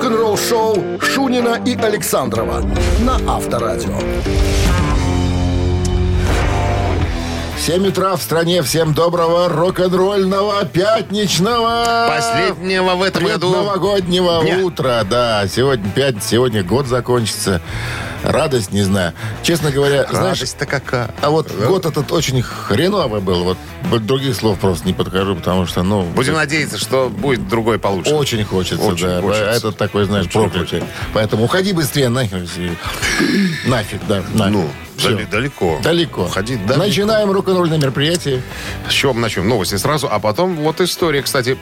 Рок-н-ролл-шоу Шунина и Александрова на Авторадио. 7 утра в стране. Всем доброго рок-н-ролльного пятничного... Последнего в этом году. Новогоднего утра, да. Сегодня пятница, сегодня год закончится. Радость, не знаю. Честно говоря, знаешь... Радость-то какая. А вот год этот очень хреновый был. Вот других слов просто не подхожу, потому что, ну... Будем надеяться, что будет другой получше. Очень хочется, Очень да. хочется. Этот такой, знаешь, Очень проклятый. Поэтому уходи быстрее, нахер. Нафиг, да. нафиг. Ну, дали- далеко. Далеко. Уходи далеко. Начинаем рок-н-ролльное мероприятие. С чего мы начнем? Новости сразу, а потом вот история, кстати.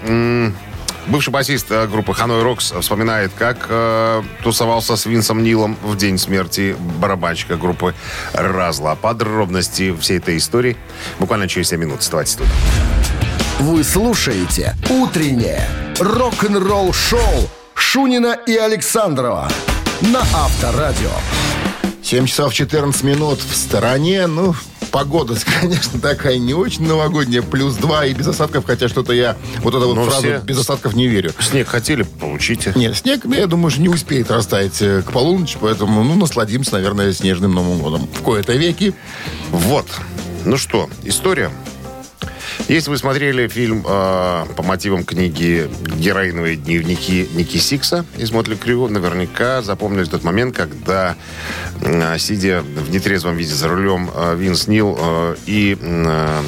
Бывший басист э, группы Ханой Рокс вспоминает, как э, тусовался с Винсом Нилом в день смерти барабанщика группы Разла. Подробности всей этой истории буквально через 7 минут. Оставайтесь тут. Вы слушаете «Утреннее рок-н-ролл-шоу» Шунина и Александрова на Авторадио. 7 часов 14 минут в стороне. Ну, погода, конечно, такая не очень новогодняя. Плюс 2 и без осадков. Хотя что-то я вот эту вот Но фразу без осадков не верю. Снег хотели, получите. Нет, снег, я думаю, что не успеет растаять э, к полуночи, поэтому, ну, насладимся, наверное, снежным Новым годом. В кои-то веки. Вот. Ну что, история. Если вы смотрели фильм э, по мотивам книги «Героиновые дневники» Ники Сикса из Mötley Crüe, наверняка запомнили тот момент, когда, э, сидя в нетрезвом виде за рулем, э, Винс Нил э, и э,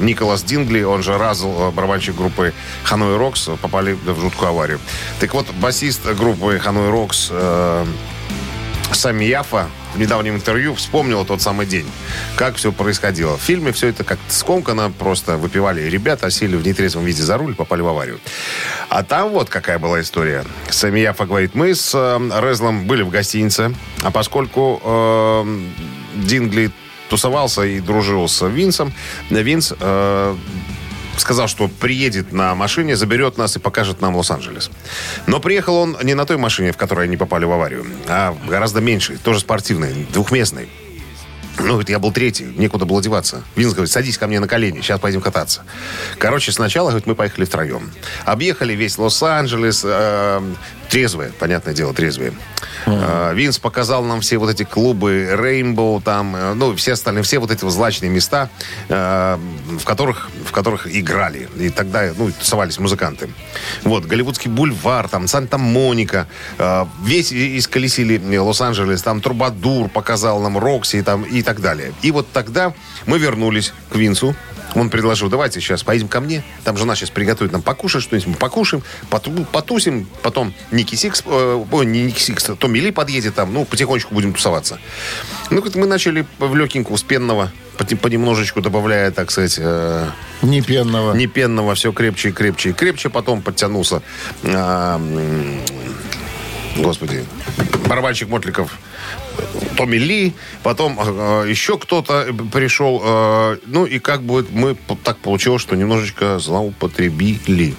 Николас Дингли, он же Раззл, э, барабанщик группы Hanoi Rocks, попали в жуткую аварию. Так вот, басист группы Hanoi Rocks э, Сами Яфа в недавнем интервью вспомнил тот самый день, как все происходило. В фильме все это как-то скомканно, просто выпивали ребята, сели в нетрезвом виде за руль, попали в аварию. А там вот какая была история. Сами Яфа говорит, мы с э, Резлом были в гостинице, а поскольку э, Дингли тусовался и дружил с Винсом, Винс э, сказал, что приедет на машине, заберет нас и покажет нам Лос-Анджелес. Но приехал он не на той машине, в которой они попали в аварию, а гораздо меньшей, тоже спортивной, двухместной. Ну, говорит, я был третий, некуда было деваться. Винс говорит, садись ко мне на колени, сейчас пойдем кататься. Короче, сначала, говорит, мы поехали втроем. Объехали весь Лос-Анджелес, э, трезвые, понятное дело, трезвые. Э, Винс показал нам все вот эти клубы, Рейнбоу, там, э, ну, все остальные, все вот эти вот злачные места, э, в, которых, в которых играли. И тогда, ну, тусовались музыканты. Вот, Голливудский бульвар, там, Санта-Моника, э, весь исколесили Лос-Анджелес, там, Трубадур показал нам, Рокси, там, и так далее. И вот тогда мы вернулись к Винсу, он предложил, давайте сейчас поедем ко мне. Там жена сейчас приготовит нам покушать что-нибудь. Мы покушаем, поту- потусим. Потом Ники Сикс, э, не Ники Сикс, а Томми Ли подъедет там. Ну, потихонечку будем тусоваться. Ну, как мы начали в легенькую, с пенного, понемножечку добавляя, так сказать, э, Не пенного. не пенного, все крепче и крепче и крепче. Потом подтянулся, м, господи, барабанщик Мотликов Томми Ли, потом э, еще кто-то пришел. э, ну и как бы мы так получилось, что немножечко злоупотребили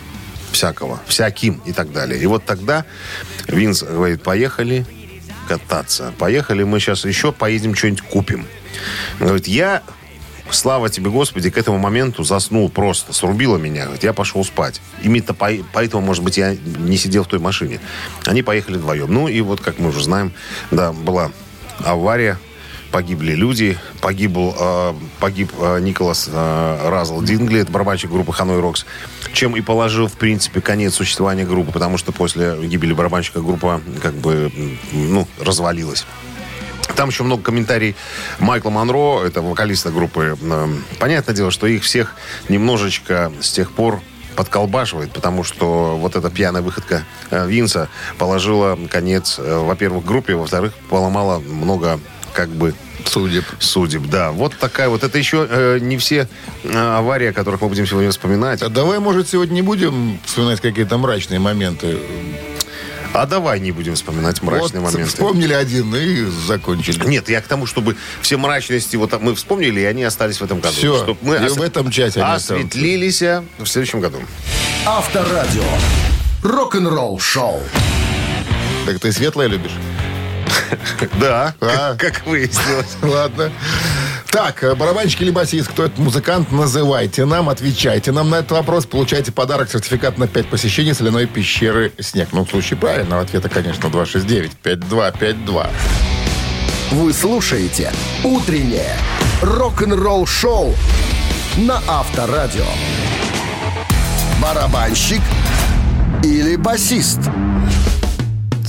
всякого, всяким и так далее. И вот тогда Винс говорит, поехали кататься. Поехали, мы сейчас еще поедем, что-нибудь купим. Он говорит, я Слава тебе, Господи, к этому моменту заснул просто. Срубило меня. Говорит, я пошел спать. Именно по- поэтому, может быть, я не сидел в той машине. Они поехали вдвоем. Ну, и вот, как мы уже знаем, да, была авария. Погибли люди. Погибл, э, погиб э, Николас э, Разл Дингли, это барабанщик группы Ханой Рокс, чем и положил, в принципе, конец существования группы, потому что после гибели барабанщика группа как бы, ну, развалилась. Там еще много комментариев Майкла Монро, это вокалиста группы. Эм, Понятное дело, что их всех немножечко с тех пор подколбашивает, потому что вот эта пьяная выходка э, Винса положила конец, э, во-первых, группе, во-вторых, поломала много как бы Судеб. судеб. Да, вот такая вот. Это еще э, не все э, аварии, о которых мы будем сегодня вспоминать. А давай, может, сегодня не будем вспоминать какие-то мрачные моменты. А давай не будем вспоминать мрачные Вот моменты. Вспомнили один и закончили. Нет, я к тому, чтобы все мрачности вот мы вспомнили, и они остались в этом году. Все, Чтоб мы и ос- в этом чате они осветлились а, в следующем году. Авторадио. Рок-н-ролл-шоу. Так ты светлое любишь? Да, А. как, как выяснилось. Ладно. Так, э, барабанщик или басист, кто этот музыкант, называйте нам, отвечайте нам на этот вопрос. Получайте подарок, сертификат на 5 посещений соляной пещеры «Снег». Ну, в случае правильного ответа, конечно, 269-5252. Вы слушаете «Утреннее рок-н-ролл-шоу» на Авторадио. Барабанщик или басист?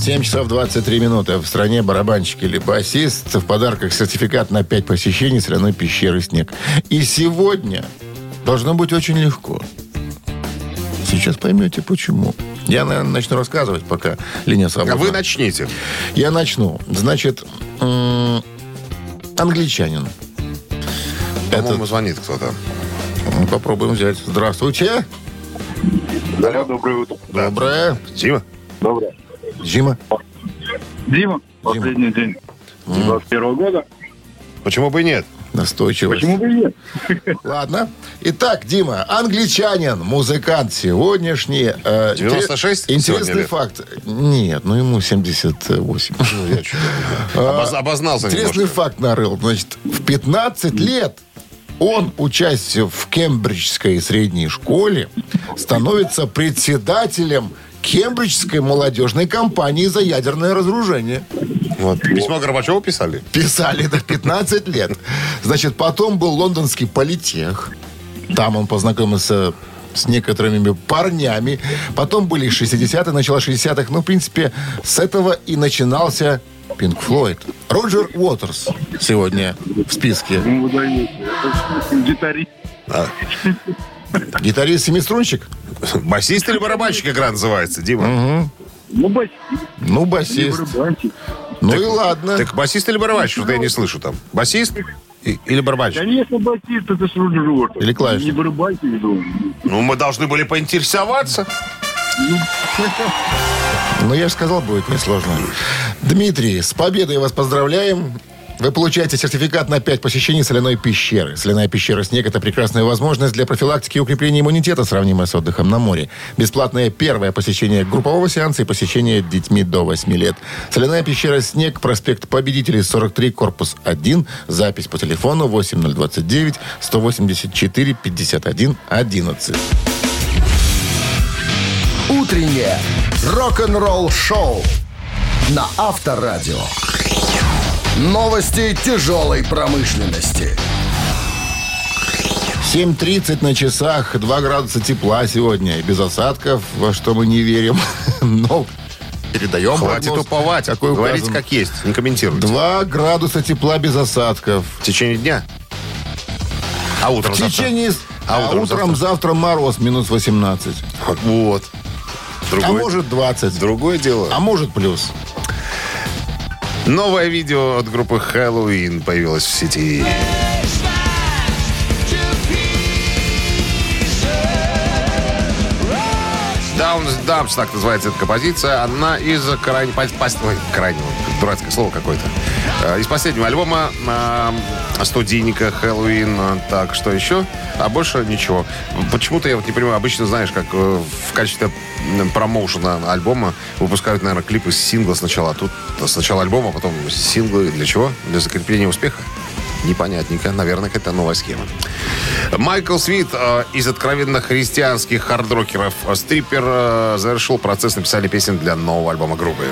7 часов 23 минуты. В стране барабанщик или басист. В подарках сертификат на 5 посещений соляной пещеры «Снег». И сегодня должно быть очень легко. Сейчас поймете, почему. Я, наверное, начну рассказывать, пока линия свободна. А вы начните. Я начну. Значит, англичанин. По-моему, звонит кто-то. М, Попробуем взять. Здравствуйте. Алло, доброе утро. Доброе. Дима? Доброе. Дима. Дима, последний день 21 года. Почему бы и нет? Настойчивость. Почему бы и нет? Ладно. Итак, Дима, англичанин, музыкант сегодняшний. э, 96 интерес- сегодня Интересный факт. Нет, ну ему 78. Ну, я обоз- обознался Интересный немножко. факт нарыл. Значит, в 15 лет он, учась в Кембриджской средней школе, становится председателем Кембриджской молодежной компании за ядерное разоружение. Вот. Письмо Горбачеву писали? Писали до 15 лет. Значит, потом был лондонский политех. Там он познакомился с некоторыми парнями. Потом были 60-е, начало 60-х. Ну, в принципе, с этого и начинался Пинк Флойд. Роджер Уотерс сегодня в списке. Ну. Это Гитарист. Гитарист-семиструнщик? Басист или барабанщик игра называется, Дима? Ну, басист. Ну, не басист. барабанщик. Ну и ладно. Так басист или барабанщик? Что-то я не слышу там. Басист или барабанщик? Конечно, басист, это ж Уотерс. Или клавишник. Не барабанщик, думаю. Ну, мы должны были поинтересоваться. Ну, я же сказал, будет несложно. Дмитрий, с победой вас поздравляем. Вы получаете сертификат на 5 посещений соляной пещеры. Соляная пещера «Снег» — это прекрасная возможность для профилактики и укрепления иммунитета, сравнимая с отдыхом на море. Бесплатное первое посещение группового сеанса и посещение детьми до 8 лет. Соляная пещера «Снег», проспект Победителей, 43, корпус 1. Запись по телефону 8029 184 51 11. Утреннее рок-н-ролл-шоу на Авторадио. Новости тяжелой промышленности. 7.30 на часах, 2 градуса тепла сегодня. И без осадков, во что мы не верим. Но передаем Хватит прогноз, уповать. какой Говорите указан. как есть, не комментируйте. 2 градуса тепла без осадков. В течение дня? А утром В завтра? течение... А А утром утром, завтра мороз минус 18. Вот. А Другое, может 20. другое дело. А может плюс. Новое видео от группы Хэллоуин появилось в сети. Down the Dumps, так называется эта композиция. Она из крайне... пос- крайнего, дурацкое слово какое-то. Э, Из последнего альбома студийника Хэллоуин. Так, что еще? А больше ничего. Почему-то я вот не понимаю. Обычно, знаешь, как э, в качестве промоушена альбома выпускают, наверное, клипы с сингла сначала. А тут сначала альбом, а потом синглы. Для чего? Для закрепления успеха? Непонятненько. Наверное, какая-то новая схема. Майкл Свит э, из откровенно христианских хардрокеров Стрипер э, завершил процесс написания песен для нового альбома группы.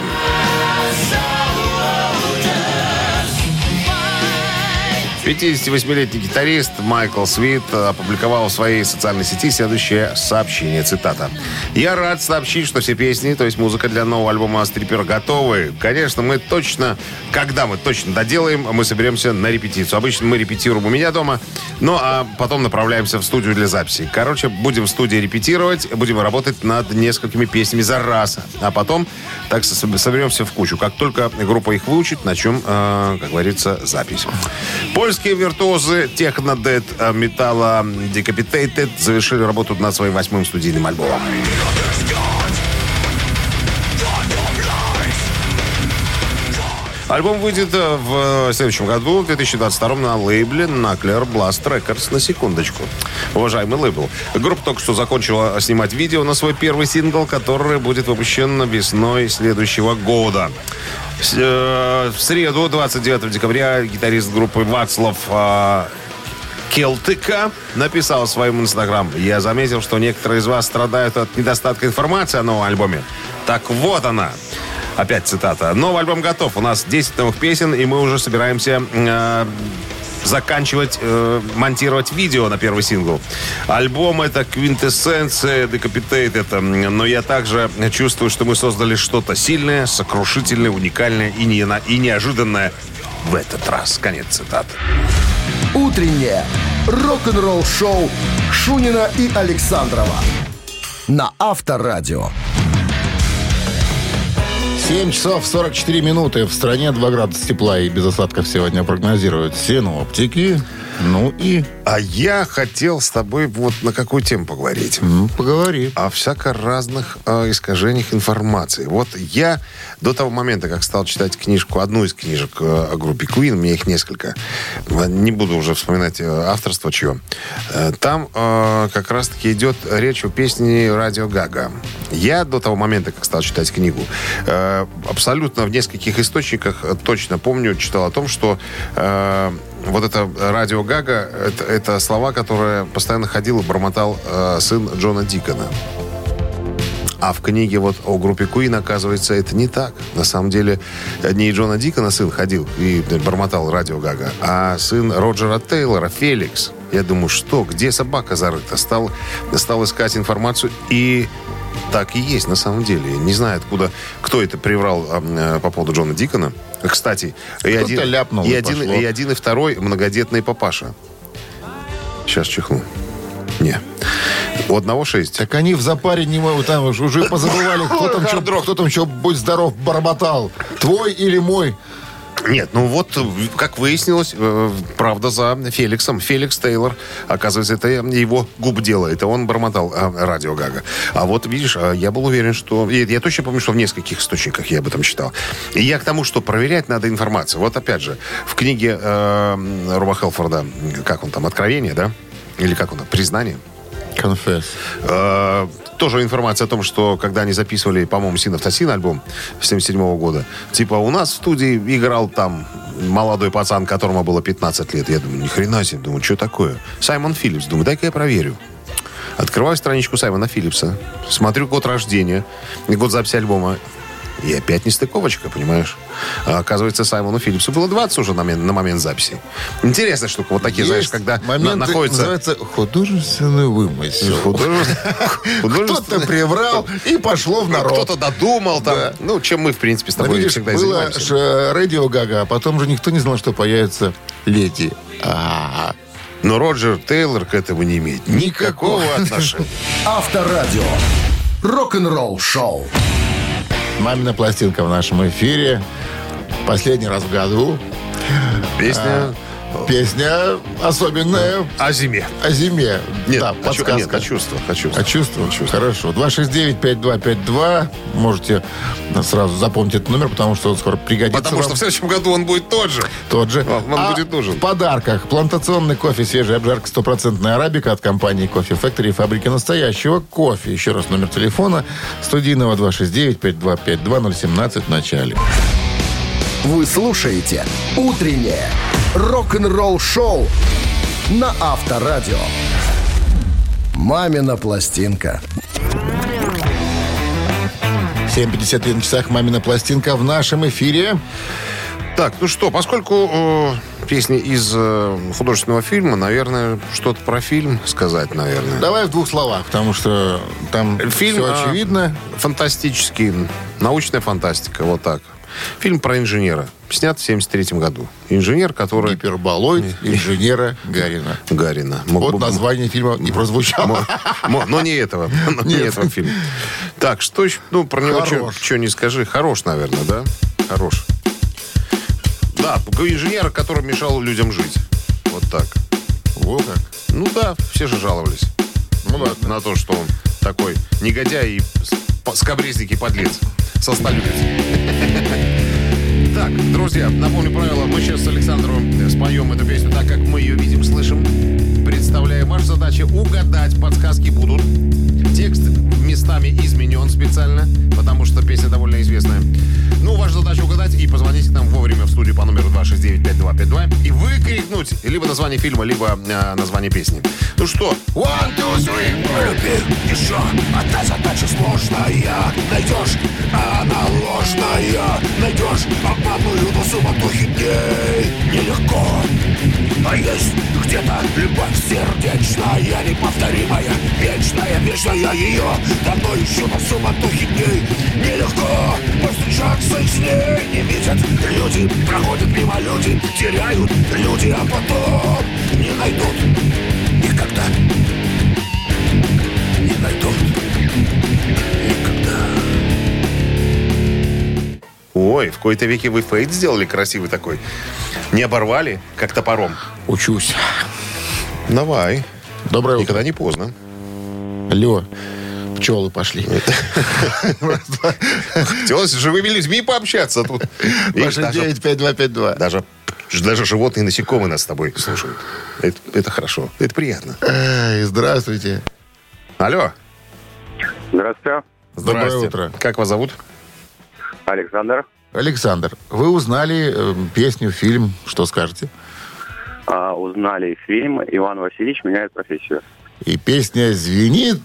58-летний гитарист Майкл Свит опубликовал в своей социальной сети следующее сообщение, цитата. «Я рад сообщить, что все песни, то есть музыка для нового альбома Стрипер готовы. Конечно, мы точно, когда мы точно доделаем, мы соберемся на репетицию. Обычно мы репетируем у меня дома, ну а потом направляемся в студию для записи. Короче, будем в студии репетировать, будем работать над несколькими песнями за раз, а потом так со- соберемся в кучу. Как только группа их выучит, начнем, э, как говорится, запись. Польские виртуозы Техно Dead Металла Decapitated завершили работу над своим восьмым студийным альбомом. Альбом выйдет э, в следующем году, в 2022 на лейбле Nuclear Blast Records. На секундочку. Уважаемый лейбл. Группа только что закончила снимать видео на свой первый сингл, который будет выпущен весной следующего года. Э, В среду, 29 декабря, гитарист группы Вацлав э, Келтыка написал в своем инстаграм. Я заметил, что некоторые из вас страдают от недостатка информации о новом альбоме. Так вот она. Опять цитата. Новый альбом готов. У нас 10 новых песен, и мы уже собираемся э, заканчивать, э, монтировать видео на первый сингл. Альбом это квинтэссенция, Decapitate это, но я также чувствую, что мы создали что-то сильное, сокрушительное, уникальное и, не, и неожиданное в этот раз. Конец цитаты. Утреннее рок-н-ролл-шоу Шунина и Александрова на Авторадио. 7 часов 44 минуты. В стране 2 градуса тепла и без осадков сегодня прогнозируют синоптики. Ну и А я хотел с тобой вот на какую тему поговорить. ну, поговори. о всяко разных э, искажениях информации. Вот я до того момента, как стал читать книжку, одну из книжек э, о группе Queen, у меня их несколько, э, не буду уже вспоминать э, авторство чье, э, там э, как раз-таки идет речь о песне «Радио Гага». Я до того момента, как стал читать книгу, э, абсолютно в нескольких источниках э, точно помню, читал о том, что э, вот это радио Гага, это, это слова, которые постоянно ходил и бормотал э, сын Джона Дикона. А в книге вот о группе Queen, оказывается, это не так. На самом деле, не Джона Дикона сын ходил и бормотал радио Гага, а сын Роджера Тейлора, Феликс. Я думаю, что, где собака зарыта? Стал, стал искать информацию и так и есть на самом деле. Не знаю, откуда, кто это приврал э, по поводу Джона Дикона. Кстати, и один, ляпнул, и, и один, и один, и второй многодетный папаша. Сейчас чихну. Не. У одного шесть. Так они в запаре не могут, там уж уже позабывали, кто там, что, кто там еще, будь здоров, бормотал. Твой или мой? Нет, ну вот, э, как выяснилось, э, правда за Феликсом. Феликс Тейлор, оказывается, это его губ дело. Это он бормотал э, радио Гага. А вот, видишь, э, я был уверен, что... Я, я точно помню, что в нескольких источниках я об этом читал. И я к тому, что проверять надо информацию. Вот опять же, в книге э, Роба Хелфорда, как он там, «Откровение», да? Или как он там, «Признание»? Э, тоже информация о том, что когда они записывали, по-моему, Син Автосин альбом 77 года, типа у нас в студии играл там молодой пацан, которому было 15 лет. Я думаю, ни хрена себе, думаю, что такое? Саймон Филлипс, думаю, дай-ка я проверю. Открываю страничку Саймона Филлипса, смотрю год рождения и год записи альбома. И опять не стыковочка, понимаешь? А оказывается, Саймону Филлипсу было 20 уже на, момент- на момент записи. Интересная штука. Вот такие, знаешь, Есть когда на- находится... называется художественный вымысел. Художественный- Кто-то приврал и пошло в народ. Кто-то додумал там. Да. Ну, чем мы, в принципе, с тобой видишь, всегда было занимаемся. ж, э, радио Гага, а потом же никто не знал, что появится Леди. А, Но Роджер Тейлор к этому не имеет никакого отношения. Авторадио. Рок-н-ролл шоу. Мамина пластинка в нашем эфире. Последний раз в году. Песня Песня особенная о зиме. о зиме. Нет, да, о подсказка. нет, о чувствах, о чувствах. А чувство? Хорошо. 269-5252. Можете сразу запомнить этот номер, потому что он скоро пригодится Потому что вам. в следующем году он будет тот же. Тот же. Вам А будет нужен. В подарках плантационный кофе, свежая обжарка, стопроцентная арабика от компании Кофе Factory, фабрики настоящего кофе. Еще раз номер телефона студийного 269-5252-017 в начале. Вы слушаете «Утреннее рок-н-ролл-шоу» на Авторадио. «Мамина пластинка». 7.53 на часах «Мамина пластинка» в нашем эфире. Так, ну что, поскольку э, песни из э, художественного фильма, наверное, что-то про фильм сказать, наверное. Давай в двух словах, потому что там Фильм все а, очевидно. фантастический, научная фантастика, вот так. Фильм про инженера, снят в 73 году. Инженер, который... Гиперболоид инженера Гарина. Гарина. Мог Вот бы- название фильма не прозвучало. Но не этого. Не этого фильма. Так, что? Ну, про него что не скажи. Хорош, наверное, да? Хорош. Да, инженер, который мешал людям жить. Вот так. Во как. Ну да, все же жаловались. Ну ладно. На то, что он такой негодяй и с- по- скабрезник и подлец. Состалюбец. Так, друзья, напомню правила. Мы сейчас с Александром споем эту песню так, как мы ее видим, слышим. Представляем. Ваша задача угадать. Подсказки будут. Текст местами изменен специально, потому что песня довольно известная. Ну, ваша задача угадать и позвоните нам вовремя в студию по номеру 269-5252 и выкрикнуть либо название фильма, либо э, название песни. Ну что, one, two, three. Люби еще, одна задача сложная. Найдешь, она ложная. Найдешь обманную, но суматохи дней. Нелегко, а есть где-то. Любовь сердечная Неповторимая, вечная, вечная ее. Давно ищу на суматохе дней. Нелегко повстречаться с ней. Не видят люди, проходят мимо люди Теряют люди, а потом не найдут Никогда Ой, в кои-то веке вы фейт сделали красивый такой. Не оборвали, как топором. Учусь. Давай. Доброе утро. Никогда не поздно. Алло. Пчелы пошли. Хотелось с живыми людьми пообщаться тут. Видишь, Ваша даже, 95252. даже, даже животные и насекомые нас с тобой слушают. Это, это хорошо. Это приятно. Эй, здравствуйте. Алло. Здравствуйте, Доброе Здрасте. утро. Как вас зовут? Александр. Александр, вы узнали э, песню, фильм. Что скажете? А, узнали фильм «Иван Васильевич меняет профессию». И песня звенит.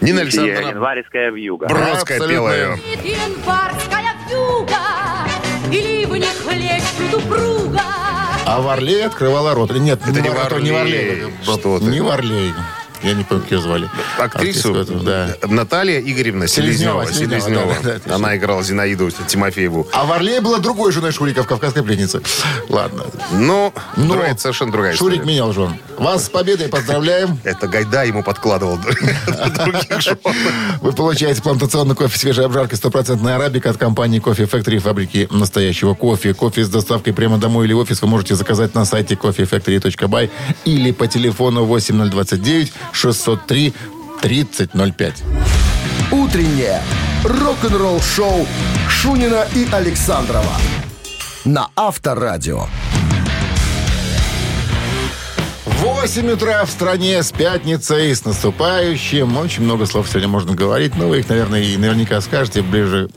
Нина Александровна Январская вьюга. Бродская пела ее. Январская вьюга, и ливни хлещут упруга. А Варлей открывала рот. Или Нет, Это не Вар- Варлей. не Варлей. Что ты? Не Варлей. Я не помню, как ее звали. Актрису эту, да. Наталья Игоревна Селезнева, Селезнева. Селезнева, да, да, Она играла Зинаиду Тимофееву. А Варлей была другой женой Шурика в «Кавказской пленнице». Ладно. Ну, Но другая- это совершенно другая Шурик история. менял жен. Вас с победой поздравляем. Это Гайда ему подкладывал. Вы получаете плантационный кофе свежей обжарки 100% арабика от компании Кофе Factory, фабрики настоящего кофе. Кофе с доставкой прямо домой или в офис вы можете заказать на сайте coffeefactory.by или по телефону 8029 603 3005. Утреннее рок-н-ролл-шоу Шунина и Александрова на Авторадио. 8 утра в стране с пятницей, с наступающим. Очень много слов сегодня можно говорить, но вы их, наверное, и наверняка скажете ближе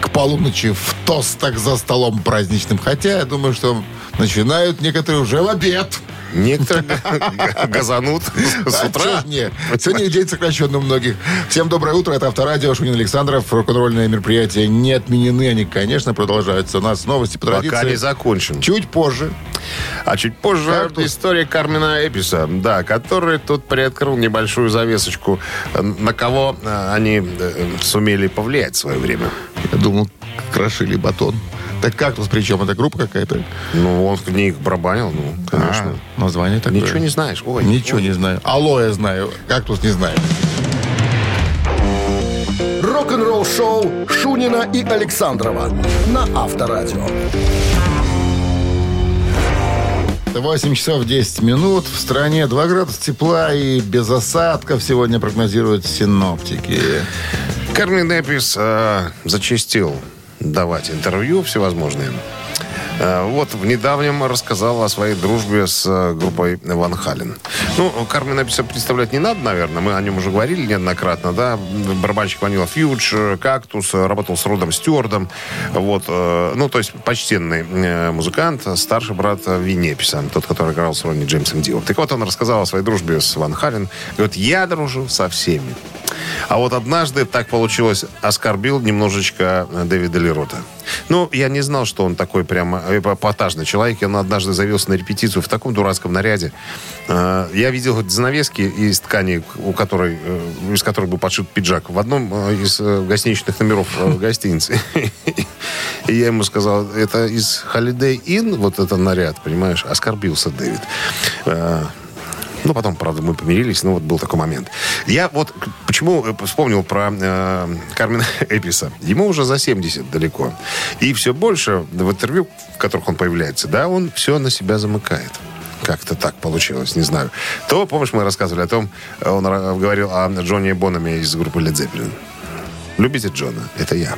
к полуночи в тостах за столом праздничным. Хотя, я думаю, что начинают некоторые уже в обед. Некоторые газанут с А утра. ж не? Сегодня день сокращенный у многих. Всем доброе утро. Это Авторадио, Шунин Александров. Рок-н-ролльные мероприятия не отменены. Они, конечно, продолжаются. У нас новости по Пока традиции. не закончим. Чуть позже. А чуть позже история Кармина Эписа, да, который тут приоткрыл небольшую завесочку, э, на кого э, они э, сумели повлиять в свое время. Я думал, крошили батон. Так кактус причем? Это группа какая-то? Ну, он в них барабанил, ну, конечно. А, название такое. Ничего не знаешь? Ой, Ничего ой. не знаю. Алоэ знаю. Кактус не знаю. Рок-н-ролл-шоу Шунина и Александрова на Авторадио. 8 часов 10 минут. В стране 2 градуса тепла и без осадков сегодня прогнозируют синоптики. Кармин Эпис э, зачастил давать интервью всевозможные. Э, Вот в недавнем рассказал о своей дружбе с э, группой Ван Хален. Ну, Кармен Эписа представлять не надо, наверное. Мы о нем уже говорили неоднократно, да. Барабанщик Ванила Фьюдж, Кактус, э, работал с Родом Стюардом. Вот, ну, то есть почтенный музыкант, старший брат Винни Эписа, тот, который играл с Ронни Джеймсом Дио. Так вот, он рассказал о своей дружбе с Ван Хален. Говорит, я дружу со всеми. А вот однажды так получилось, оскорбил немножечко Дэвида Лерота. Ну, я не знал, что он такой прямо эпатажный человек. Он однажды заявился на репетицию в таком дурацком наряде. Э, Я видел хоть занавески из ткани, у которой, э, из которой был подшит пиджак, в одном э, из гостиничных номеров гостиницы. И я ему сказал, это из Holiday Inn, вот этот наряд, понимаешь? Оскорбился Дэвид. Ну, потом, правда, мы помирились, но вот был такой момент. Я вот почему э, вспомнил про э, Кармина Эписа. Ему уже за 70 далеко. И все больше в интервью, в которых он появляется, да, он все на себя замыкает. Как-то так получилось, не знаю. То, помнишь, мы рассказывали о том, э, он говорил о Джонни Бономе из группы Led Zeppelin. Любите Джона? Это я.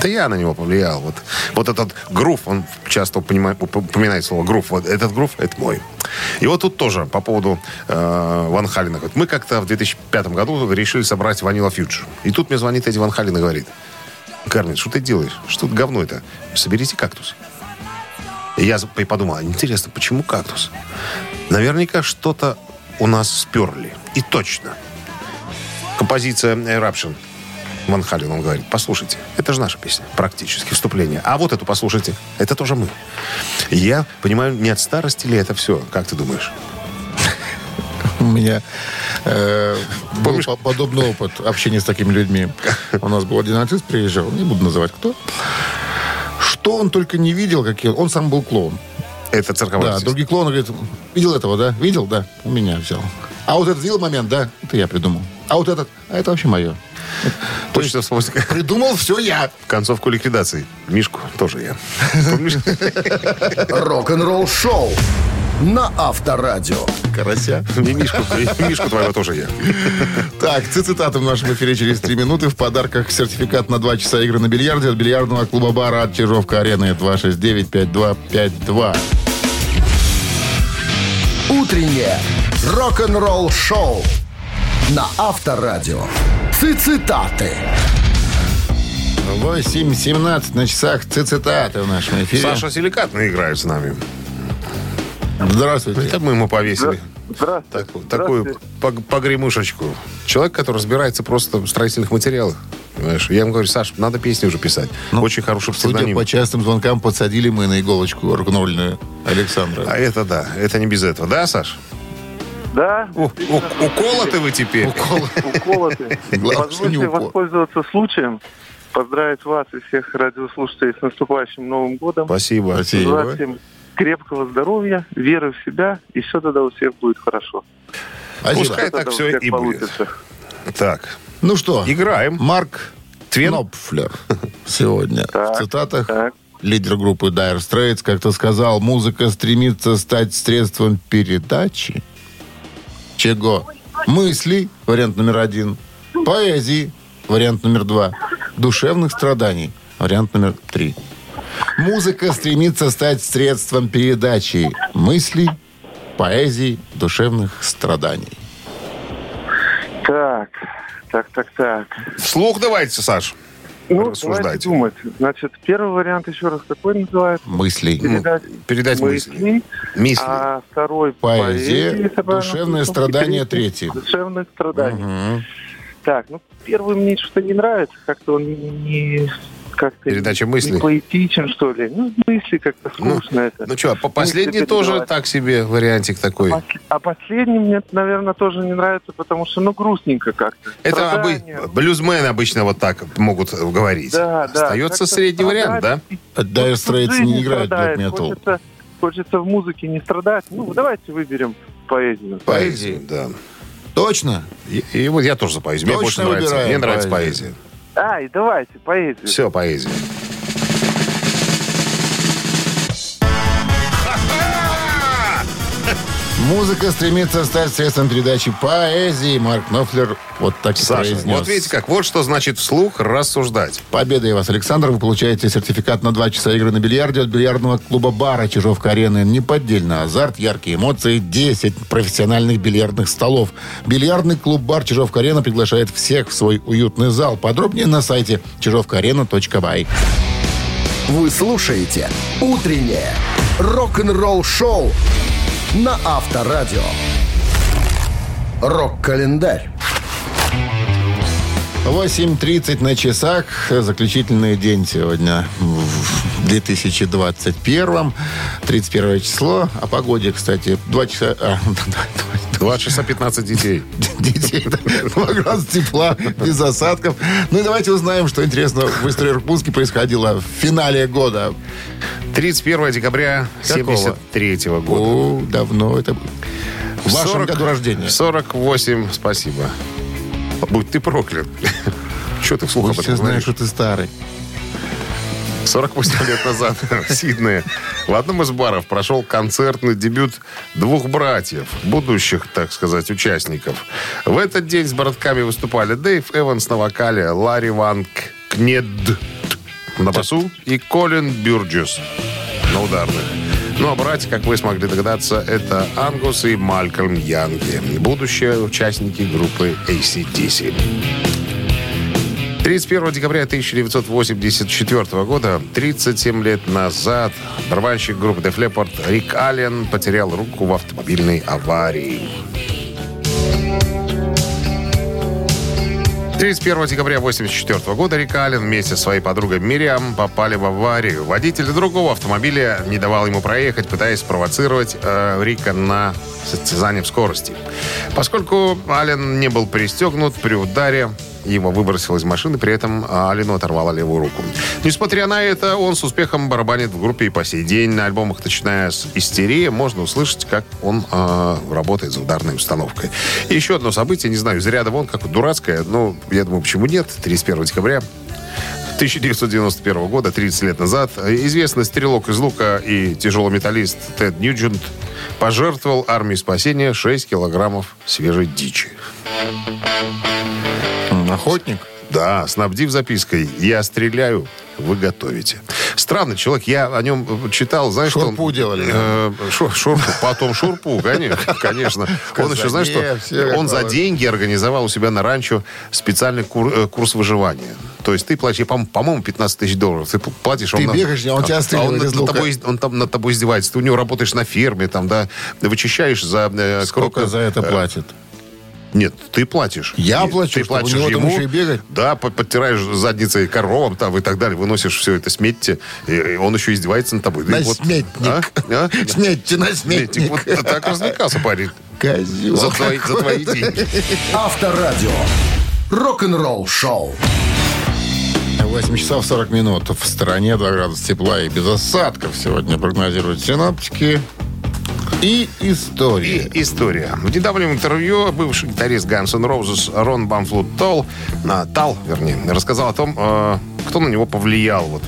Да я на него повлиял. Вот, вот этот грув, он часто упоминает, упоминает слово грув. Вот этот грув, это мой. И вот тут тоже по поводу э, Ван Халина. Мы как-то в 2005 году решили собрать Ванила Фьюдж. И тут мне звонит Эдди Ван Халин и говорит, Кармен, что ты делаешь? Что это говно это? Соберите кактус. И я подумал, интересно, почему кактус? Наверняка что-то у нас сперли. И точно. Композиция Eruption. Ван Хален, он говорит, послушайте, это же наша песня, практически, вступление. А вот эту послушайте, это тоже мы. Я понимаю, не от старости ли это все, как ты думаешь? У меня э, был по- подобный опыт общения с такими людьми. У нас был один артист, приезжал, не буду называть кто. Что он только не видел, какие он сам был клоун. Это цирковой Да, артист. другие клоуны говорят, видел этого, да? Видел, да? У меня взял. А вот этот видел момент, да? Это я придумал. А вот этот, а это вообще мое. Точно вспомнил Придумал все я. концовку ликвидации. Мишку тоже я. Рок-н-ролл шоу на Авторадио. Карася. И Мишку, и Мишку твоего тоже я. Так, цитаты в нашем эфире через три минуты. В подарках сертификат на два часа игры на бильярде от бильярдного клуба бара от Чижовка-арены 269-5252. Утреннее рок-н-ролл шоу на Авторадио. Цитаты. 8.17 на часах цитаты в нашем эфире. Саша Силикатный играет с нами. Здравствуйте. Это мы ему повесили. Здравствуйте. Так- такую пог- погремушечку. Человек, который разбирается просто в строительных материалах. Понимаешь? Я ему говорю, Саш, надо песни уже писать. Очень хороший Судя псевдоним. по частым звонкам, подсадили мы на иголочку рок-н-ролльную Александра. А это да, это не без этого. Да, Саш? Да, У- у- уколоты вы теперь? уколоты. Позвольте воспользоваться случаем, поздравить вас и всех радиослушателей с наступающим Новым годом. Спасибо. Спасибо. Всем крепкого здоровья, веры в себя, и все тогда у всех будет хорошо. Спасибо. Пускай так все и будет. получится. Так, Ну что, играем. Марк Твен? Knopfler сегодня в Так, цитатах. так. Лидер группы Dire Straits как-то сказал, музыка стремится стать средством передачи. Чего? Мыслей, вариант номер один. Поэзии, вариант номер два. Душевных страданий, вариант номер три. Музыка стремится стать средством передачи мыслей, поэзии, душевных страданий. Так, так, так, так. Вслух давайте, Саш. Ну, Рассуждайте. давайте думать. Значит, первый вариант еще раз какой называется? Мыслей. Передать, Передать мысли. мысли. Мысли. А второй Поэзия, поэзия, правильно душевное страдание третий. Душевное страдание. Мгм. Так, ну первый мне что-то не нравится, как-то он не как-то Передача мыслей? не поэтичен, что ли. Ну, мысли как-то скучно это. Ну что, по последний тоже так себе вариантик такой. Пос- А последний мне, наверное, тоже не нравится, потому что, ну, грустненько как-то. Это обы... Блюзмены обычно вот так могут говорить. Да, да. Остается как-то средний вариант, да? страдать и- А Dire Straits не играют страдает. black metal. Хочется, хочется в музыке не страдать. Ну, давайте выберем поэзию. Поэзию, да. Точно? И, и вот я тоже за поэзию. Мне больше Точно нравится. Мне нравится поэзию. поэзия. Ай, давайте, поэзию. Все, поэзия. Музыка стремится стать средством передачи поэзии. Марк Нофлер вот так и Саша, произнес. вот видите как, вот что значит вслух рассуждать. Победой вас, Александр. Вы получаете сертификат на два часа игры на бильярде от бильярдного клуба бара Чижовка-арены. Неподдельно азарт, яркие эмоции, 10 профессиональных бильярдных столов. Бильярдный клуб-бар Чижовка-арена приглашает всех в свой уютный зал. Подробнее на сайте чижовкаарена.бай. Вы слушаете «Утреннее рок-н-ролл-шоу» на Авторадио. Рок-календарь. 8.30 на часах. Заключительный день сегодня в 2021. 31 число. О погоде, кстати. Два часа... а, 2 часа 15 детей. детей. 2 градуса тепла, без осадков. Ну и давайте узнаем, что интересно в истории Иркутска происходило в финале года. 31 декабря Какого? 73 года. О, давно это было. В вашем 40 году рождения. 48, спасибо. Будь ты проклят. Что ты вслух об этом говоришь? что ты старый. 48 лет назад в Сиднее в одном из баров прошел концертный дебют двух братьев, будущих, так сказать, участников. В этот день с братками выступали Дэйв Эванс на вокале, Ларри Ван Кнед на басу и Колин Бюрджес на ударных. Ну, а братья, как вы смогли догадаться, это Ангус и Малькольм Янги, будущие участники группы ACDC. 31 декабря 1984 года, 37 лет назад, барабанщик группы Def Leppard Рик Аллен потерял руку в автомобильной аварии. 31 декабря 1984 года Рик Аллен вместе со своей подругой Мириам попали в аварию. Водитель другого автомобиля не давал ему проехать, пытаясь спровоцировать э, Рика на состязание в скорости. Поскольку Аллен не был пристегнут при ударе, его выбросил из машины, при этом Алину оторвала левую руку. Несмотря на это, он с успехом барабанит в группе и по сей день. На альбомах, начиная с «Истерия», можно услышать, как он э, работает за ударной установкой. И еще одно событие, не знаю, из ряда вон, как дурацкое, но я думаю, почему нет, 31 декабря 1991 года, 30 лет назад, известный стрелок из лука и тяжелый металлист Тед Ньюджент пожертвовал армии спасения 6 килограммов свежей дичи. Охотник? Да, снабдив запиской «Я стреляю, вы готовите». Странный человек, я о нем читал, знаешь, что Шурпу он... делали, Э, шу- шурпу, потом шурпу, конечно. конечно. Он еще, знаешь, что он за деньги организовал у себя на ранчо специальный э, курс выживания. То есть ты платишь, по- по-моему, 15 тысяч долларов. Ты платишь, Ты он... на- бегаешь, а он тебя он стреляет над лука. тобой- Он там над тобой издевается. Ты у него работаешь на ферме, там, да, вычищаешь за... э, Сколько за это э, платят? Нет, ты платишь. Я И плачу, Ты чтобы у платишь него там ему. еще и бегать? Да, по- подтираешь задницей коровам там и так далее. Выносишь все это сметьте. И, и он еще издевается над тобой. На вот- сметник. А? А? Сметьте на Сметник. сметник. Вот так развлекался парень. Козел. За твои, за твои деньги. Авторадио. Рок-н-ролл шоу. 8 часов 40 минут. В стороне 2 градуса тепла и без осадков сегодня прогнозируют синоптики. И история. И история. В недавнем интервью бывший гитарист Guns N' Roses Рон Бамфлут Тол, Тал, вернее, рассказал о том, э, кто на него повлиял. Вот,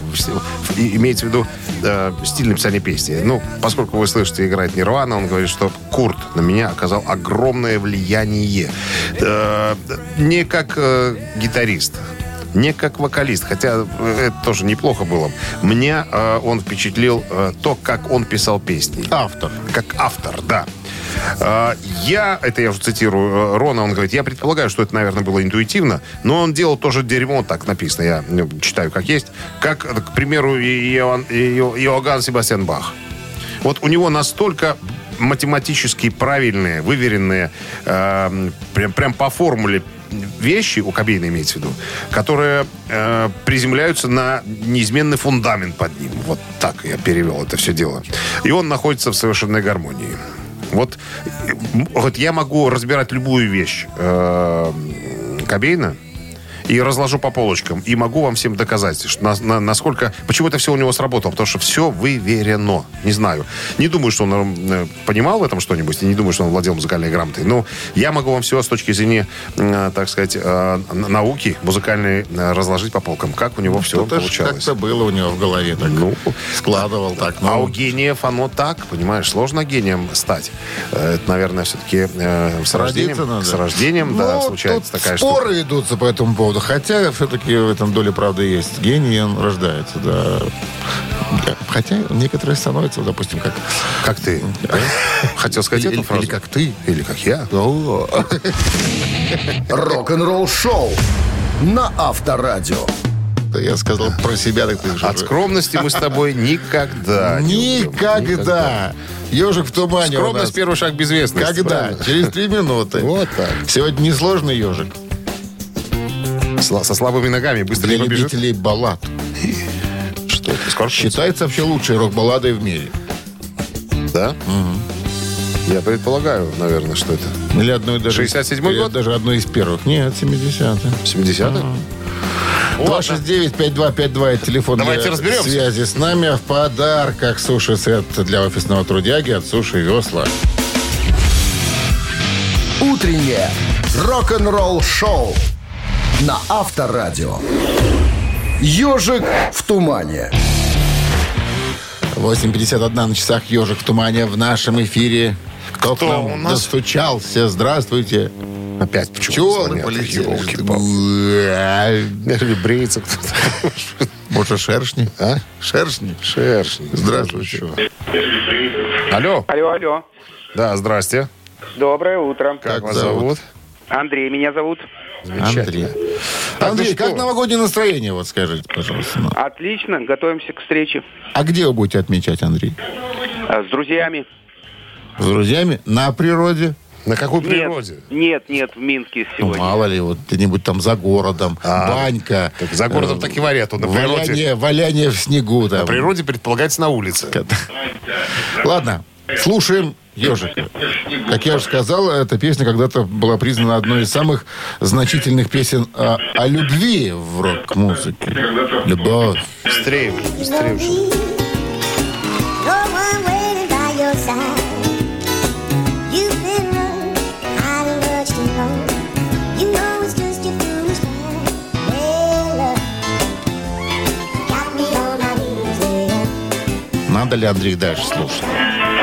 имеется в виду э, стиль написания песни. Ну, поскольку вы слышите, играет Нирвана, он говорит, что Курт на меня оказал огромное влияние. Э, не как э, гитарист, не как вокалист, хотя э, это тоже неплохо было. Мне э, он впечатлил э, то, как он писал песни. Автор. Как автор, да. Э, Я, это я уже цитирую э, Рона, он говорит, я предполагаю, что это, наверное, было интуитивно, но он делал тоже дерьмо, так написано, я ну, читаю как есть, как, э, к примеру, Иоанн- Иоганн Себастьян Бах. Вот у него настолько математически правильные, выверенные, э, прям, прям по формуле вещи, у Кобейна имеется в виду, которые э, приземляются на неизменный фундамент под ним. Вот так я перевел это все дело. И он находится в совершенной гармонии. Вот, э, вот я могу разбирать любую вещь э, Кобейна, и разложу по полочкам. И могу вам всем доказать, что на- на- насколько... Почему это все у него сработало? Потому что все выверено. Не знаю. Не думаю, что он э, понимал в этом что-нибудь. И не думаю, что он владел музыкальной грамотой. Но я могу вам все с точки зрения, э, так сказать, э, науки музыкальной разложить по полкам. Как у него все Что-то ж получалось. как-то было у него в голове. Так, Ну, складывал так. а Ну, у гениев оно так, понимаешь, сложно гением стать. Это, наверное, все-таки э, с рождением. родиться надо. С рождением, да, Ну, случается тут такая штука. споры идутся по этому поводу. Хотя все-таки в этом доле правды есть. Гений, он рождается, да. Хотя некоторые становятся, допустим, как... Как ты? да? Хотел сказать Или, эту фразу? или как ты. Или как я? Рок-н-ролл шоу на Авторадио. я сказал про себя, так ты. От скромности мы с тобой никогда. Никогда. Ежик в тумане Скромность первый шаг безвестности. Когда? Через три минуты. Вот так. Сегодня несложный ежик. Со слабыми ногами быстро Для не побежит. любителей баллад. Что это? Скорпионс? Считается вообще лучшей рок-балладой в мире. Да? Я предполагаю, наверное, что это. Или одной даже... 67-й или год? даже одной из первых. Нет, 70-й. 70-х? 269-5252 это телефон Давайте для разберемся. связи с нами. А в подарках суши-сет для офисного трудяги от Суши Весла. Утреннее рок-н-ролл шоу на Авторадио. Ежик в тумане. 8.51 на часах «Ежик в тумане» в нашем эфире. Кто, к Кто нам у нас? достучался? Здравствуйте. Опять Пчелы звонят? полетели. Бреется кто-то. Может, шершни? А? Шершни? Шершни. Здравствуйте. Алло. Алло, алло. Да, здрасте. Доброе утро. Как, Как вас зовут? зовут? Андрей меня зовут. Андрей. Так, Андрей, ну как новогоднее настроение, вот скажите, пожалуйста. ну? Отлично, готовимся к встрече А где вы будете отмечать, Андрей? А, с друзьями. С друзьями? На природе? На какой природе? Нет, нет, нет, в Минске Ну, сегодня. мало ли, вот где-нибудь там за городом, А, банька. так за городом э, так и варят, он на природе. Валяние, валяние в снегу. Там. На природе предполагается на улице. Ладно, слушаем ежика. Как я уже сказал, эта песня когда-то была признана одной из самых значительных песен о, о любви в рок-музыке. Любовь. Быстрее, быстрее. уже. Knees, yeah. Надо ли, Андрей, дальше слушать?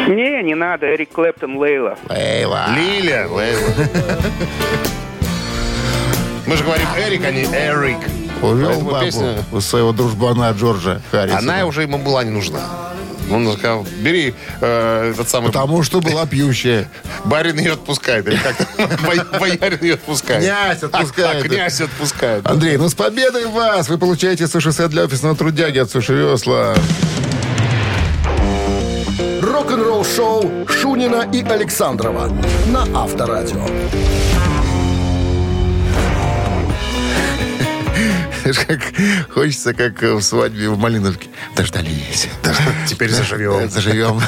Не, не надо, Эрик Клэптон, Лейла. Лейла. Лиля, Лейла. Мы же говорим Эрик, а не Эрик. Увел Поэтому бабу песня- у своего дружбана Джорджа Харрисона. Она уже ему была не нужна. Он сказал, бери э, этот самый... Потому что была пьющая. Барин ее отпускает. Или как Бо- Боярин ее отпускает. Князь отпускает. А, князь отпускает. Андрей, ну с победой вас! Вы получаете суши-сет для офисного трудяги от Суши Весла. Рок-н-ролл-шоу Шунина и Александрова на Авторадио. Как, хочется, как в свадьбе в Малиновке. Дождались. Теперь заживем. Заживем.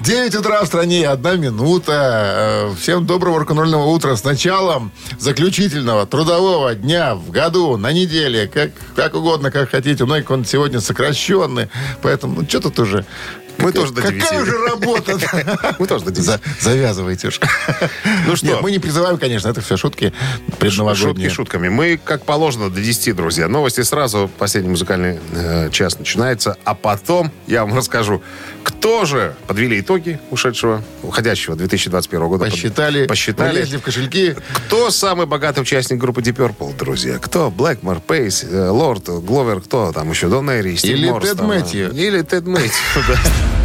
9 утра в стране, одна минута. Э, Всем доброго рок-н-ролльного утра с началом заключительного трудового дня в году, на неделе, как, как угодно, как хотите. У многих он сегодня сокращенный, поэтому ну, что тут уже... Мы тоже до Какая 9. уже работа? Мы тоже до 9. За- завязывайте уж. Ну что? Мы не призываем, конечно, это все шутки предновогодние. Шутки шутками. Мы, как положено, до 10, друзья. Новости сразу. Последний музыкальный э, час начинается. А потом я вам расскажу, кто же подвели итоги ушедшего, уходящего 2021 года. Посчитали, Посчитали. в кошельки. Кто самый богатый участник группы Deep Purple, друзья? Кто? Блэкмор, Пейс, Лорд, Гловер, кто там еще? Дон Эри, Стив Или Тед э, Мэтью. Или Тед Мэтью, да.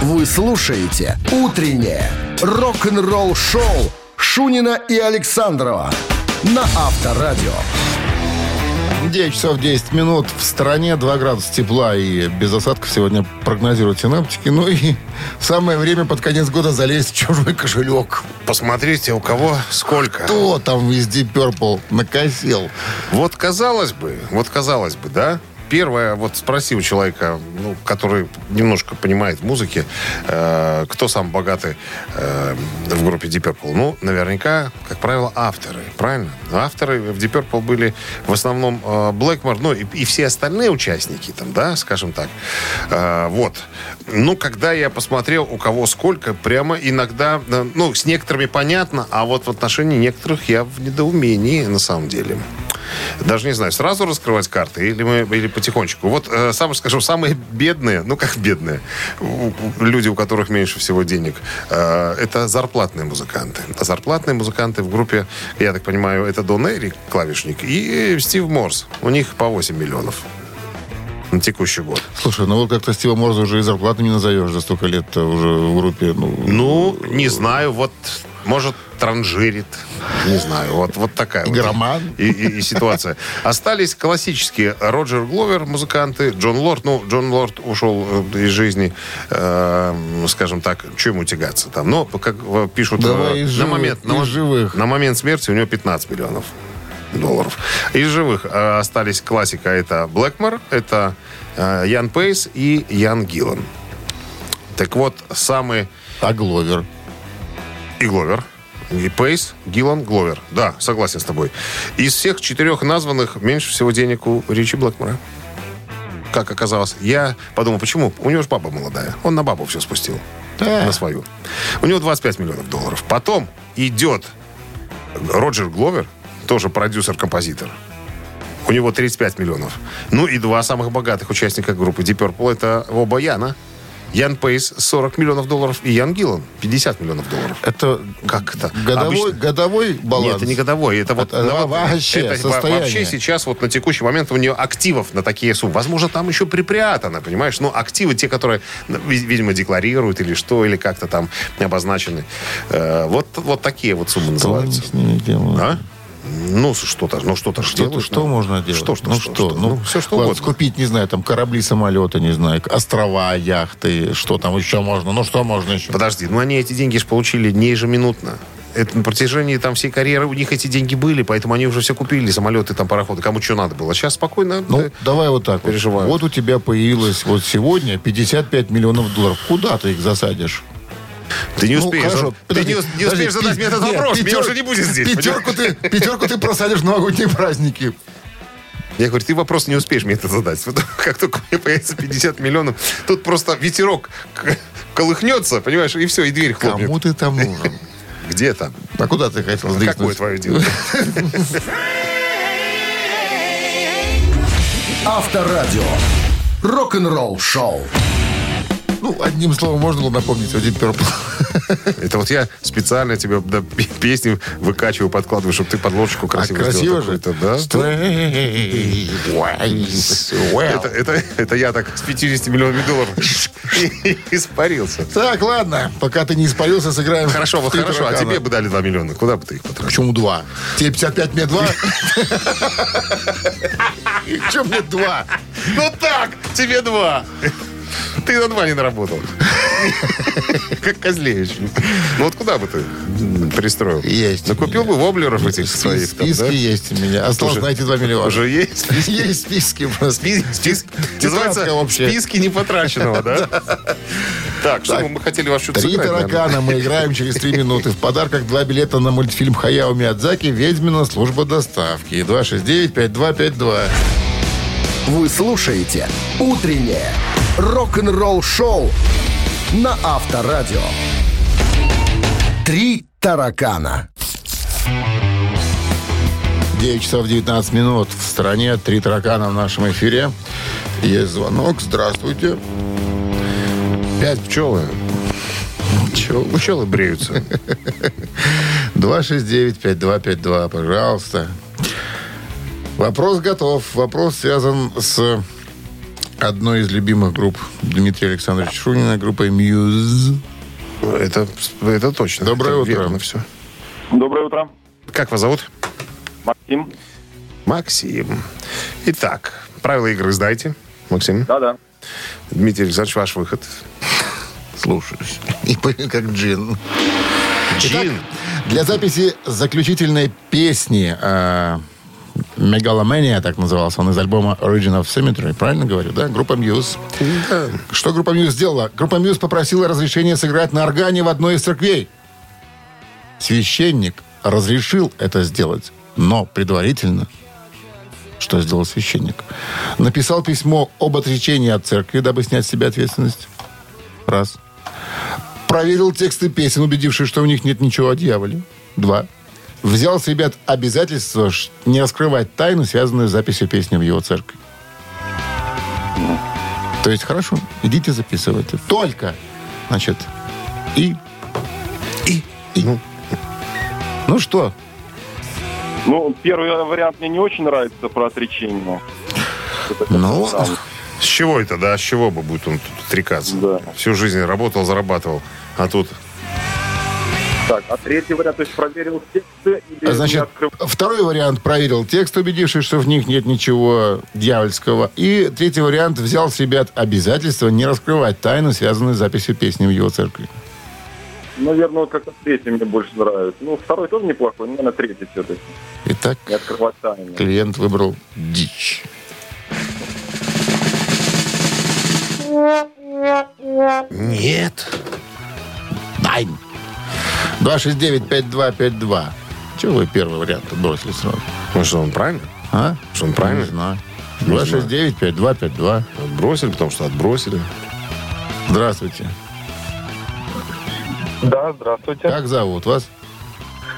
Вы слушаете «Утреннее рок-н-ролл-шоу» Шунина и Александрова на Авторадио. 9 часов 10 минут в стране, 2 градуса тепла и без осадков сегодня прогнозируют синаптики. Ну и самое время под конец года залезть в чужой кошелек. Посмотрите, у кого сколько. Кто там из Deep Purple накосил? Вот казалось бы, вот казалось бы, да? Первое, вот спроси у человека, ну, который немножко понимает в музыке, э, кто самый богатый э, в группе Deep Purple. Ну, наверняка, как правило, авторы, правильно? Авторы в Deep Purple были в основном э, Блэкмор, ну, и, и все остальные участники, там, да, скажем так. Э, вот. Ну, когда я посмотрел, у кого сколько, прямо иногда, э, ну, с некоторыми понятно, а вот в отношении некоторых я в недоумении, на самом деле. Даже не знаю, сразу раскрывать карты или мы или потихонечку. Вот э, сам скажу, самые бедные, ну как бедные, люди, у которых меньше всего денег, э, это зарплатные музыканты. А зарплатные музыканты в группе, я так понимаю, это Дон Эри, клавишник, и Стив Морс. У них по 8 миллионов на текущий год. Слушай, ну вот как-то Стива Морза уже и зарплаты не назовешь за столько лет уже в группе. Ну, Ну, не знаю, вот, может, транжирит. Не знаю, вот, вот такая вот Игроман. и, и- и ситуация. Остались классические Роджер Гловер, музыканты, Джон Лорд. Ну, Джон Лорд ушел э, из жизни, э, скажем так, что ему тягаться там. Но, как э, пишут, Давай э, на, живых, момент, на, живых. на момент смерти у него 15 миллионов долларов. Из живых э, остались классика. Это Блэкмор, это э, Ян Пейс и Ян Гиллан. Так вот, самый а Гловер? И Гловер. И Пейс, Гиллан, Гловер. Да, согласен с тобой. Из всех четырех названных меньше всего денег у Ричи Блэкмора. Как оказалось. Я подумал, почему? У него же баба молодая. Он на бабу все спустил. Да. На свою. У него 25 миллионов долларов. Потом идет Роджер Гловер, тоже продюсер-композитор. У него 35 миллионов. Ну и два самых богатых участника группы Deep Purple это оба Яна. Ян Пейс 40 миллионов долларов и Ян Гиллан 50 миллионов долларов. Это Как это? годовой, Обычно- годовой баланс? Нет, это не годовой. Это вот Это на вот- вообще это состояние. вообще сейчас вот на текущий момент у нее активов на такие суммы. Возможно, там еще припрятано, понимаешь? Но активы те, которые, ну, ви- видимо, декларируют или что, или как-то там обозначены. Э, вот, вот такие вот суммы называются. А? Ну, что-то, ну, что-то Что, делают, что ну. можно делать? Что, что, ну что, что? что? Ну, Ну, всё, что ладно, угодно. Скупить, не знаю, там корабли, самолеты, не знаю, острова, яхты, что там еще можно? Ну, что можно еще? Подожди, ну они эти деньги же получили не ежеминутно. Это на протяжении там всей карьеры у них эти деньги были, поэтому они уже все купили, самолеты, там, пароходы, кому что надо было. Сейчас спокойно. Ну, э, давай вот так вот. переживаю. Вот у тебя появилось вот сегодня 55 миллионов долларов. Куда ты их засадишь? Ты не Ну, успеешь. хорошо, ты подожди, не, не подожди, успеешь задать пи- мне этот нет, вопрос, меня пятер- уже не будет здесь. Пятерку ты, пятерку ты просадишь в новогодние праздники. Я говорю, ты вопрос не успеешь мне это задать. Как только у меня появится 50 миллионов, тут просто ветерок колыхнется, понимаешь, и все, и дверь хлопнет. Кому ты там нужен? Где там? А куда ты хотел Какое сдвинуть? твое дело? Авторадио. Рок-н-ролл шоу. Ну, одним словом, можно было напомнить о Deep Purple. Это вот я специально тебе песни выкачиваю, подкладываю, чтобы ты подложку А красиво красиво сделал же. какую-то, да? Это, это, это я так с 50 миллионами долларов испарился. Так, ладно, пока ты не испарился, сыграем. Хорошо, вот в «Три хорошо. А таракана». тебе бы дали 2 миллиона. Куда бы ты их потратил? Почему два? Тебе 55, мне два? Чем мне два? Ну так, тебе два. Ты на два не наработал. Как Козлевич. Ну вот куда бы ты пристроил? Есть Накупил бы воблеров этих своих. там, Списки есть у меня. Осталось найти 2 миллиона. Уже есть? Есть списки просто. Спи- спис- Называется списки непотраченного, да? Так, что мы хотели вас что-то Три таракана мы играем через три минуты. В подарках два билета на мультфильм Хаяо Миядзаки «Ведьмина служба доставки». 269-5252. Вы слушаете «Утреннее рок-н-ролл-шоу» на Авторадио. «Три таракана». 9 часов 19 минут. В стране три таракана в нашем эфире. Есть звонок. Здравствуйте. Пять пчелы. Чё? Пчелы бреются. 269-5252, пожалуйста. Вопрос готов. Вопрос связан с одной из любимых групп Дмитрия Александровича Шунина, группой Мьюз. Это, это точно. Доброе Это утро. верно все. Доброе утро. Как вас зовут? Максим. Максим. Итак, правила игры сдайте. Максим. Да-да. Дмитрий Александрович, ваш выход. Слушаюсь. И как джин. Джин. Для записи заключительной песни э, Megalomania, так назывался он, из альбома Origin of Symmetry, правильно говорю, да? Группа Muse. Что группа Muse сделала? Группа Muse попросила разрешения сыграть на органе в одной из церквей. Священник разрешил это сделать, но предварительно что сделал священник? Написал письмо об отречении от церкви, дабы снять с себя ответственность. Раз. Проверил тексты песен, убедившись, что у них нет ничего о дьяволе. Два. Взял с ребят обязательство не раскрывать тайну, связанную с записью песни в его церкви. То есть, хорошо, идите записывайте. Только, значит, и... И... и. Ну, ну что, Ну, первый вариант мне не очень нравится про отречение. Ну. С чего это, да? С чего бы будет он тут отрекаться? Да. Всю жизнь работал, зарабатывал. А тут Так, а третий вариант, то есть проверил тексты или не Значит, открыл? второй вариант проверил текст, убедившись, что в них нет ничего дьявольского. И третий вариант взял с ребят обязательство не раскрывать тайну, связанную с записью песни в его церкви. Наверное, вот как-то третий мне больше нравится. Ну, второй тоже неплохой, наверное, третий все-таки. Итак, Не открывать тайны. клиент выбрал дичь. нет. Дай! 269-5252. Чего вы первый вариант бросили сразу? Ну что, он правильно? А? Что он правильно? Не знаю. Не знаю. 269-5252. Отбросили, потому что отбросили. Здравствуйте. Да, здравствуйте. Как зовут вас?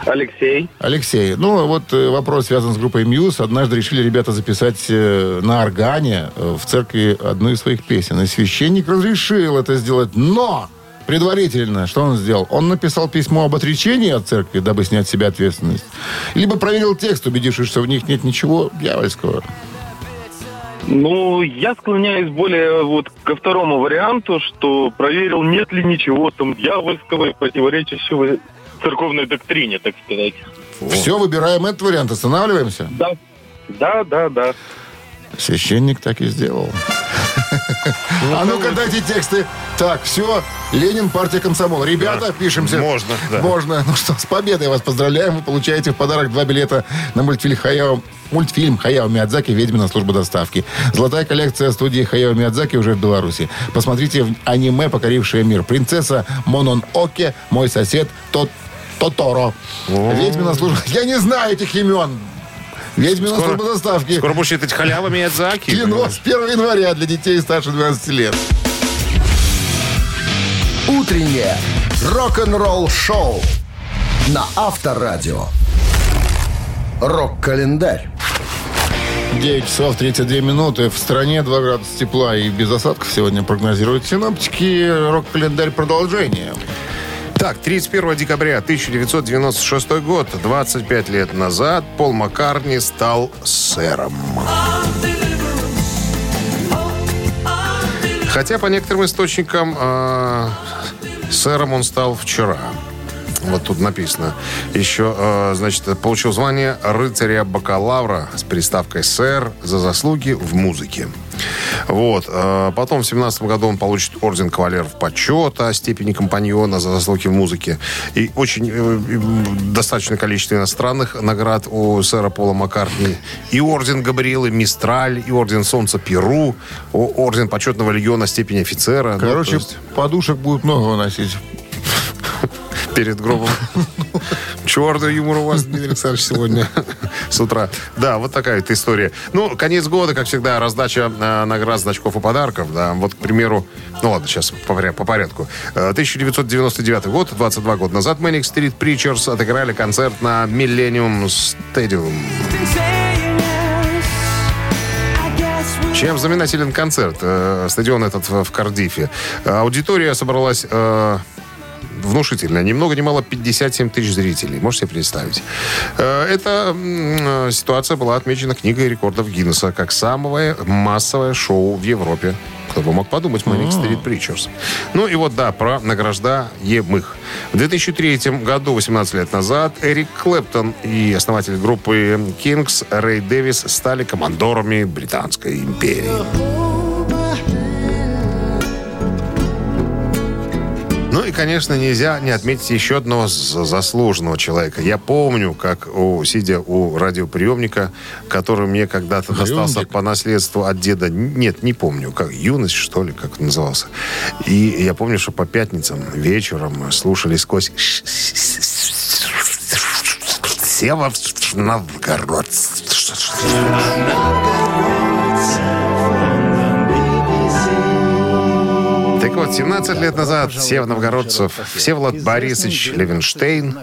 Алексей. Алексей, ну вот э, вопрос связан с группой Мьюз. Однажды решили ребята записать э, на органе э, в церкви одну из своих песен. И священник разрешил это сделать, но предварительно, что он сделал? Он написал письмо об отречении от церкви, дабы снять с себя ответственность. Либо проверил текст, убедившись, что в них нет ничего дьявольского. Ну, я склоняюсь более вот ко второму варианту, что проверил, нет ли ничего там дьявольского и противоречащего церковной доктрине, так сказать. Все, выбираем этот вариант, останавливаемся. Да. Да, да, да. Священник так и сделал. А ну-ка дайте тексты. Так, все. Ленин, партия комсомол. Ребята, пишемся. Можно, да. Можно. Ну что, с победой вас поздравляем. Вы получаете в подарок два билета на мультфильм Хаяо Мультфильм Хаяо Миядзаки «Ведьмина служба доставки». Золотая коллекция студии Хаяо Миядзаки уже в Беларуси. Посмотрите в аниме, покорившее мир. Принцесса Монон Оке, мой сосед Тот Тоторо. Ведьмина служба... Я не знаю этих имен. Ведьмина Скоро- служба доставки. Скоро будешь считать халявами Миядзаки. Кино с 1 января для детей старше 12 лет. Утреннее рок-н-ролл-шоу на Авторадио. Рок-календарь. 9 часов 32 минуты. В стране 2 градуса тепла и без осадков сегодня прогнозируют синоптики. Рок-календарь продолжение. Так, 31 декабря 1996 год, 25 лет назад, Пол Маккартни стал сэром. Хотя, по некоторым источникам, э, сэром он стал вчера. Вот тут написано. Еще, э, значит, получил звание рыцаря-бакалавра с приставкой «сэр» за заслуги в музыке. Вот. э, Потом в 17 году он получит орден кавалеров почета, степени компаньона за заслуги в музыке. И очень э, достаточное количество иностранных наград у сэра Пола Маккартни. И орден Габриэлы Мистраль, и орден Солнца Перу, орден почетного легиона степени офицера. Ну, Короче, есть подушек будет много выносить. перед гробом. Черный юмор у вас, Дмитрий Александрович, сегодня с утра. Да, вот такая вот история. Ну, конец года, как всегда, раздача э, наград, значков и подарков. Да, вот, к примеру, ну ладно, сейчас по, поря- по порядку. Э, 1999 год, 22 года назад, Manic Street Preachers отыграли концерт на Millennium Stadium. Чем знаменателен концерт? Э, Стадион этот в Кардифе. Э, Аудитория собралась э, внушительная. Ни много ни мало 57 тысяч зрителей. Можете себе представить. Э, Эта э, ситуация была отмечена книгой рекордов Гиннесса как самое массовое шоу в Европе. Кто бы мог подумать, Manic Street Preachers. Ну и вот, да, про награждаемых. В 2003 году, 18 лет назад, Эрик Клэптон и основатель группы Kings Рэй Дэвис стали командорами Британской империи. Конечно, нельзя не отметить еще одного заслуженного человека. Я помню, как, у, сидя у радиоприемника, который мне когда-то достался по наследству от деда, нет, не помню, как юность, что ли, как он назывался. И я помню, что по пятницам вечером слушали сквозь... Сева Новгород. Вот, 17 лет назад Сев Новгородцев Всеволод Борисович Левенштейн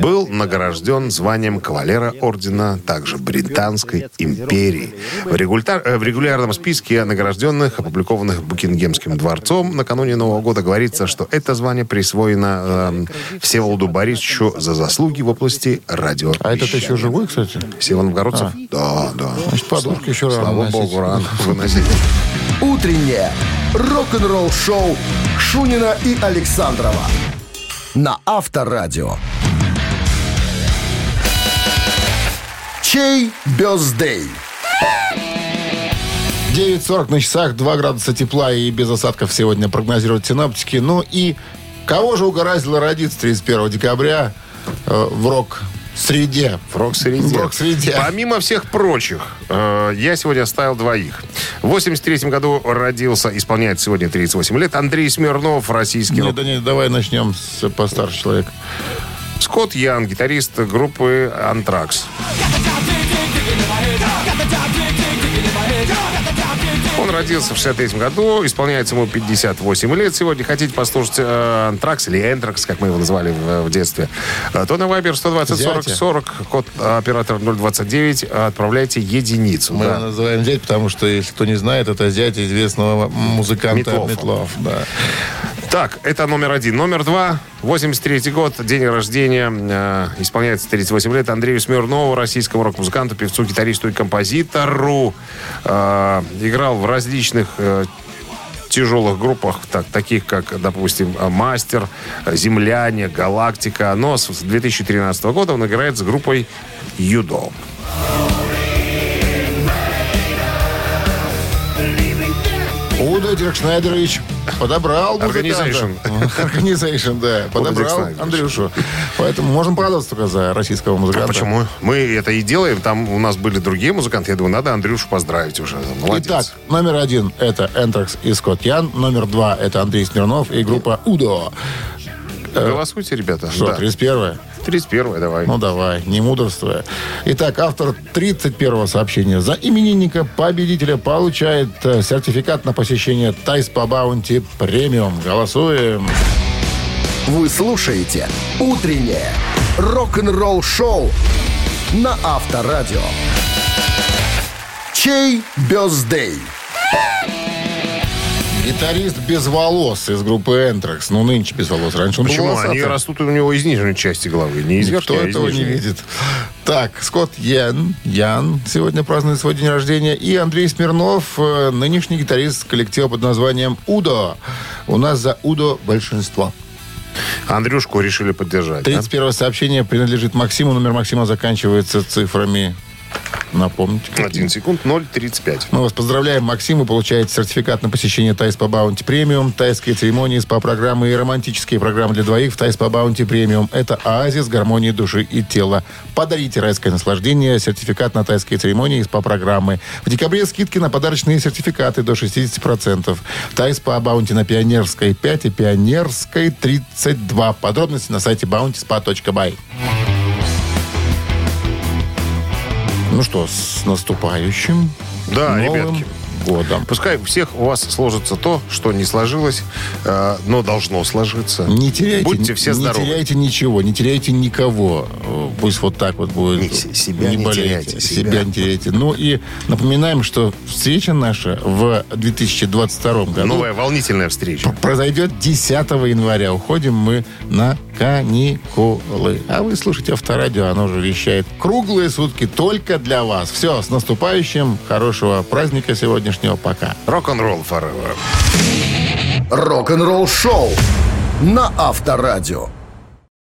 был награжден званием кавалера ордена также Британской империи. В, регуляр- э, в регулярном списке награжденных, опубликованных Букингемским дворцом накануне Нового года, говорится, что это звание присвоено эм, Всеволоду Борисовичу за заслуги в области радио. А этот еще живой, кстати? Сева Новгородцев? Да, да. Значит, подушки еще рано Слава носить. богу, рано выносить. Утреннее рок-н-ролл-шоу Шунина и Александрова на Авторадио. Чей бездей? 9.40 на часах, 2 градуса тепла и без осадков сегодня прогнозируют синаптики. Ну и кого же угораздило родиться 31 декабря э, в рок-среде? В рок-среде. В рок-среде. Помимо всех прочих, э, я сегодня оставил двоих. В 83 году родился, исполняет сегодня 38 лет, Андрей Смирнов, российский Не, рок. да не, давай начнем с постарше человека. Скотт Ян, гитарист группы «Антракс». Родился в 63 году, исполняется ему 58 лет. Сегодня хотите послушать э, Антракс или Энтракс, как мы его называли в, в детстве, то на Вайбер 120 40 Зятя. 40, код оператор 029, отправляйте единицу. Мы да. его называем зять, потому что, если кто не знает, это зять известного музыканта Метлова. Метлов. да. Так, это номер один. Номер два, 83 год, день рождения, э, исполняется 38 лет, Андрею Смирнову, российскому рок-музыканту, певцу, гитаристу и композитору. Э, играл в различных э, тяжелых группах, так, таких как, допустим, э, «Мастер», э, «Земляне», «Галактика». Но с 2013 года он играет с группой «Юдо». Удо Диркшнайдерович подобрал музыканта. Organization. Organization, да. Подобрал. Андрюшу. Поэтому можем порадоваться только за российского А музыканта. почему? Мы это и делаем. Там у нас были другие музыканты. Я думаю, надо Андрюшу поздравить уже. Молодец. Итак, номер один это Энтракс и Скотт Ян. Номер два это Андрей Смирнов и группа Удо. Голосуйте, ребята. Что, Да. 31 31 давай. Ну давай, не мудрствуя. Итак, автор 31-го сообщения. За именинника победителя получает э, сертификат на посещение Thai SPA Bounty Premium. Голосуем. Вы слушаете «Утреннее рок-н-ролл-шоу» на Авторадио. Чей birthday? Гитарист без волос из группы Энтракс. Ну, нынче без волос. Раньше он был Почему? волосатый. Они растут у него из нижней части головы. Не из Никто а из этого не нижней. видит. Так, Скотт Ян, Ян сегодня празднует свой день рождения. И Андрей Смирнов, э, нынешний гитарист коллектива под названием «Удо». У нас за «Удо» большинство. Андрюшку решили поддержать. да? 31 сообщение принадлежит Максиму. Номер Максима заканчивается цифрами. Напомните. какие? Один секунд, 0,35. Мы вас поздравляем, Максим. Вы получаете сертификат на посещение Thai SPA Bounty Premium, тайские церемонии, СПА-программы и романтические программы для двоих в Thai SPA Bounty Premium. Это оазис гармонии души и тела. Подарите райское наслаждение, сертификат на тайские церемонии и СПА-программы. В декабре скидки на подарочные сертификаты до 60%. Thai SPA Bounty на Пионерской 5 и Пионерской 32. Подробности на сайте bountyspa.by. Ну что, с наступающим Да, новым ребятки. годом. Пускай у всех у вас сложится то, что не сложилось, э, но должно сложиться. Не теряйте, Будьте все не здоровы. теряйте ничего, не теряйте никого. Э, Пусть вот так вот будет. Не, себя не болейте, теряйте, себя. себя. не теряйте. Ну и напоминаем, что встреча наша в 2022 году Новая волнительная встреча. произойдет 10 января. Уходим мы на каникулы. А вы слушайте Авторадио, оно же вещает круглые сутки только для вас. Все, с наступающим. Хорошего праздника сегодняшнего. Пока. Рок-н-ролл forever. Рок-н-ролл-шоу на Авторадио.